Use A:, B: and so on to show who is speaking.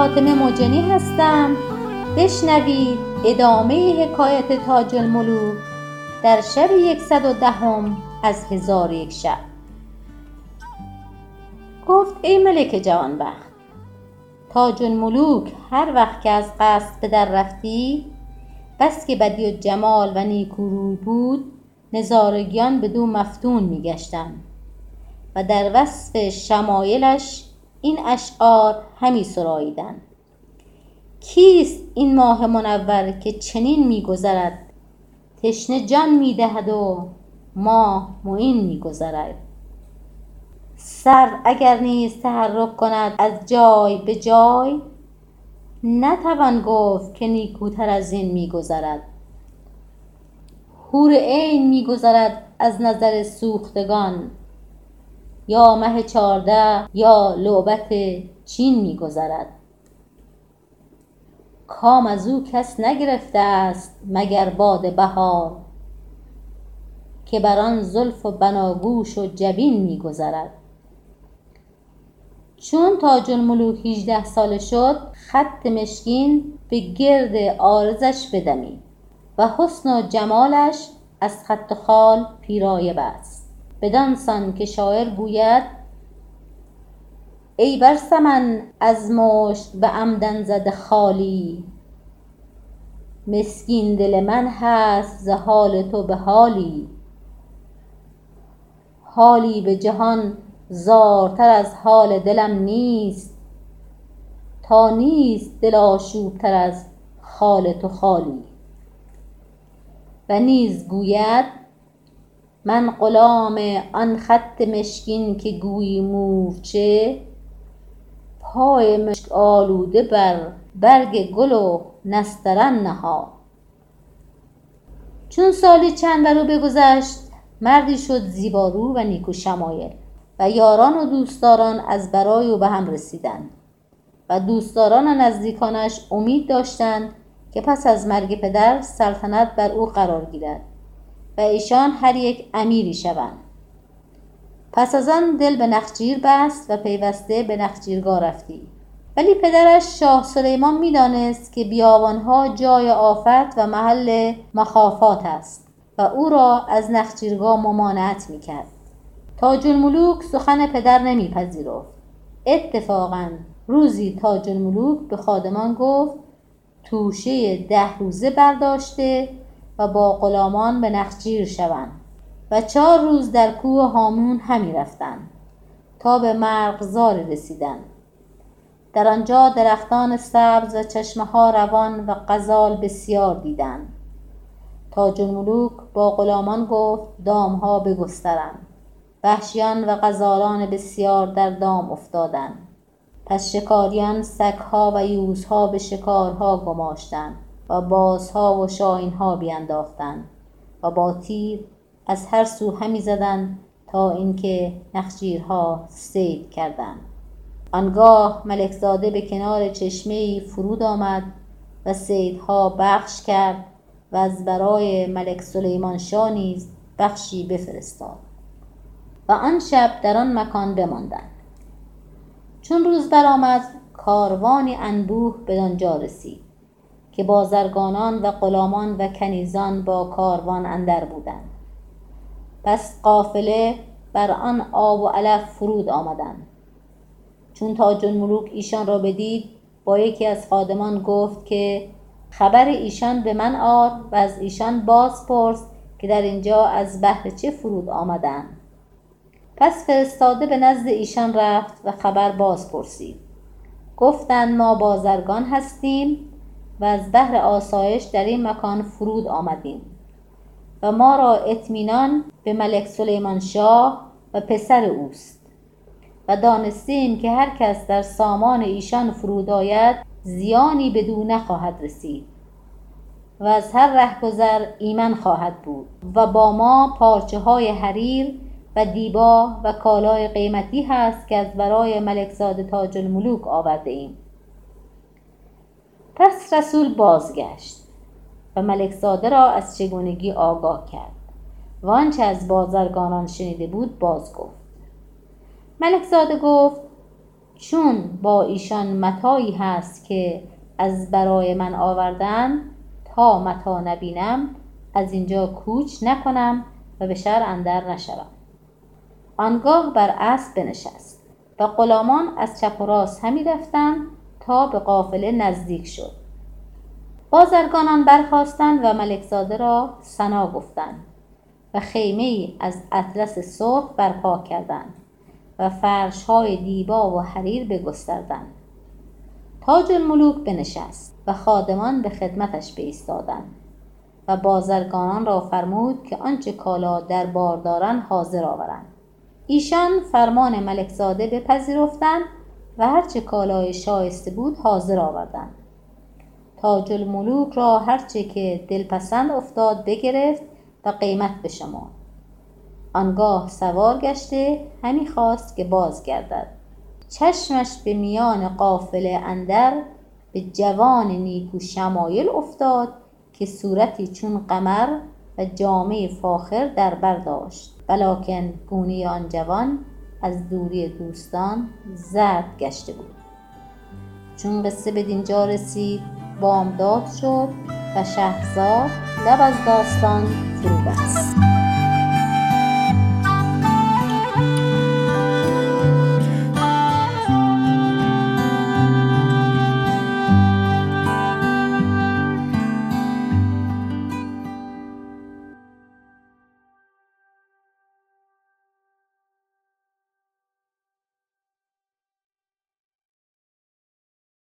A: فاطمه مجنی هستم. بشنوید ادامه حکایت تاج الملوک در شب یکصد و دهم از هزار و یک شب. گفت ای ملک جوانبخت تاج الملوک هر وقت که از قصر به در رفتی بس که الجمال و نیکو روی بود نظارگیان بدو مفتون می گشتند و در وصف شمایلش این اشعار همی سراییدند کیست این ماه منور که چنین می گذرد؟ تشنه جان می دهد و ماه معین می گذرد. سرو اگر نیز تحرک کند از جای به جای نتوان گفت که نیکوتر ازین می گذرد. حور عین می گذرد از نظر سوختگان. یا مه چارده یا لعبت چین می گذرد کام ازو کس نگرفته است مگر باد بهار که بر آن زلف و بناگوش و جبین می گذرد چون تاج الملوک هجده ساله شد خط مشکین به گرد عارضش بدمید و حسن و جمالش از خط خال پیرایه بست. بدان سان که شاعر گوید ای بر سمن از مشک به عمدن زده خالی. مسکین دل من هست ز حال تو به حالی. حالی به جهان زارتر از حال دلم نیست. تا نیست دل آشوب تر از خال تو خالی. و نیز گوید من غلام آن خط مشکین که گویی مورچه پای مشک آلوده بر برگ گل و نسترن نهاد. چون سالی چند برو بگذشت مردی شد زیبارو و نیکو شمایل و یاران و دوستداران از برای او به هم رسیدند. و دوستداران و نزدیکانش امید داشتند که پس از مرگ پدر سلطنت بر او قرار گیرد. ایشان هر یک امیری شوند. پس از آن دل به نخجیر بست و پیوسته به نخجیرگاه رفتی. ولی پدرش شاه سلیمان می دانست که بیابانها جای آفت و محل مخافات است و او را از نخجیرگاه ممانعت می کرد تاج الملوک سخن پدر نمی پذیرفت اتفاقا روزی تاج الملوک به خادمان گفت توشه ده روزه برداشته و با غلامان به نخجیر شوند و چهار روز در کوه هامون همی رفتند تا به مرغزاری رسیدند. در آنجا درختان سبز و چشمه ها روان و غزال بسیار دیدند. تاج الملوک با غلامان گفت دامها بگسترند. وحشیان و غزالان بسیار در دام افتادند. پس شکاریان سگها و یوزها به شکارها گماشتند. و بازها و شاهینها بینداختند و با تیر از هر سو همی زدند تا اینکه نخجیرها صید کردند. آنگاه ملک زاده به کنار چشمه فرود آمد و صیدها بخش کرد و از برای ملک سلیمان شاه نیز بخشی بفرستاد و آن شب در آن مکان بماندند. چون روز برآمد کاروانی انبوه بدانجا رسید. که بازرگانان و غلامان و کنیزان با کاروان اندر بودند. پس قافله بر آن آب و علف فرود آمدند. چون تاج الملوک ایشان را بدید با یکی از خادمان گفت که خبر ایشان به من آر و از ایشان باز پرس که در اینجا از بهر چه فرود آمدند. پس فرستاده به نزد ایشان رفت و خبر باز پرسید. گفتند ما بازرگان هستیم و از بهر آسایش در این مکان فرود آمدیم و ما را اطمینان به ملک سلیمان شاه و پسر اوست و دانسته ایم که هر کس در سامان ایشان فرود آید زیانی بدو نخواهد رسید و از هر رهگذر ایمن خواهد بود و با ما پارچه های حریر و دیبا و کالای قیمتی هست که از برای ملک زاده تاج الملوک آورده ایم. پس رسول بازگشت و ملک زاده را از چگونگی آگاه کرد و آنچه از بازرگانان شنیده بود باز گفت. ملک زاده گفت چون با ایشان متایی هست که از برای من آوردن تا متا نبینم از اینجا کوچ نکنم و به شهر اندر نشوم. آنگاه بر اسب بنشست و غلامان از چپ و راست همی رفتند تا به قافله نزدیک شد. بازرگانان برخواستند و ملکزاده را سنا گفتند و خیمه ای از اطلس سرخ برپا کردند و فرش های دیبا و حریر بگستردند. تاج الملوک بنشست و خادمان به خدمتش بایستادند و بازرگانان را فرمود که آنچه کالا در بار دارند حاضر آورند. ایشان فرمان ملکزاده بپذیرفتند و هرچه کالای شایسته بود حاضر آوردند. تاج الملوک را هرچه که دلپسند افتاد بگرفت و قیمت بشمرد. آنگاه سوار گشته همی خواست که بازگردد. چشمش به میان قافله اندر به جوان نیکو شمایل افتاد که صورتی چون قمر و جامه فاخر در بر داشت. ولکن گونه آن جوان از دوری دوستان زرد گشته بود. چون قصه بدینجا رسید بامداد شد و شهرزاد لب از داستان فرو بست.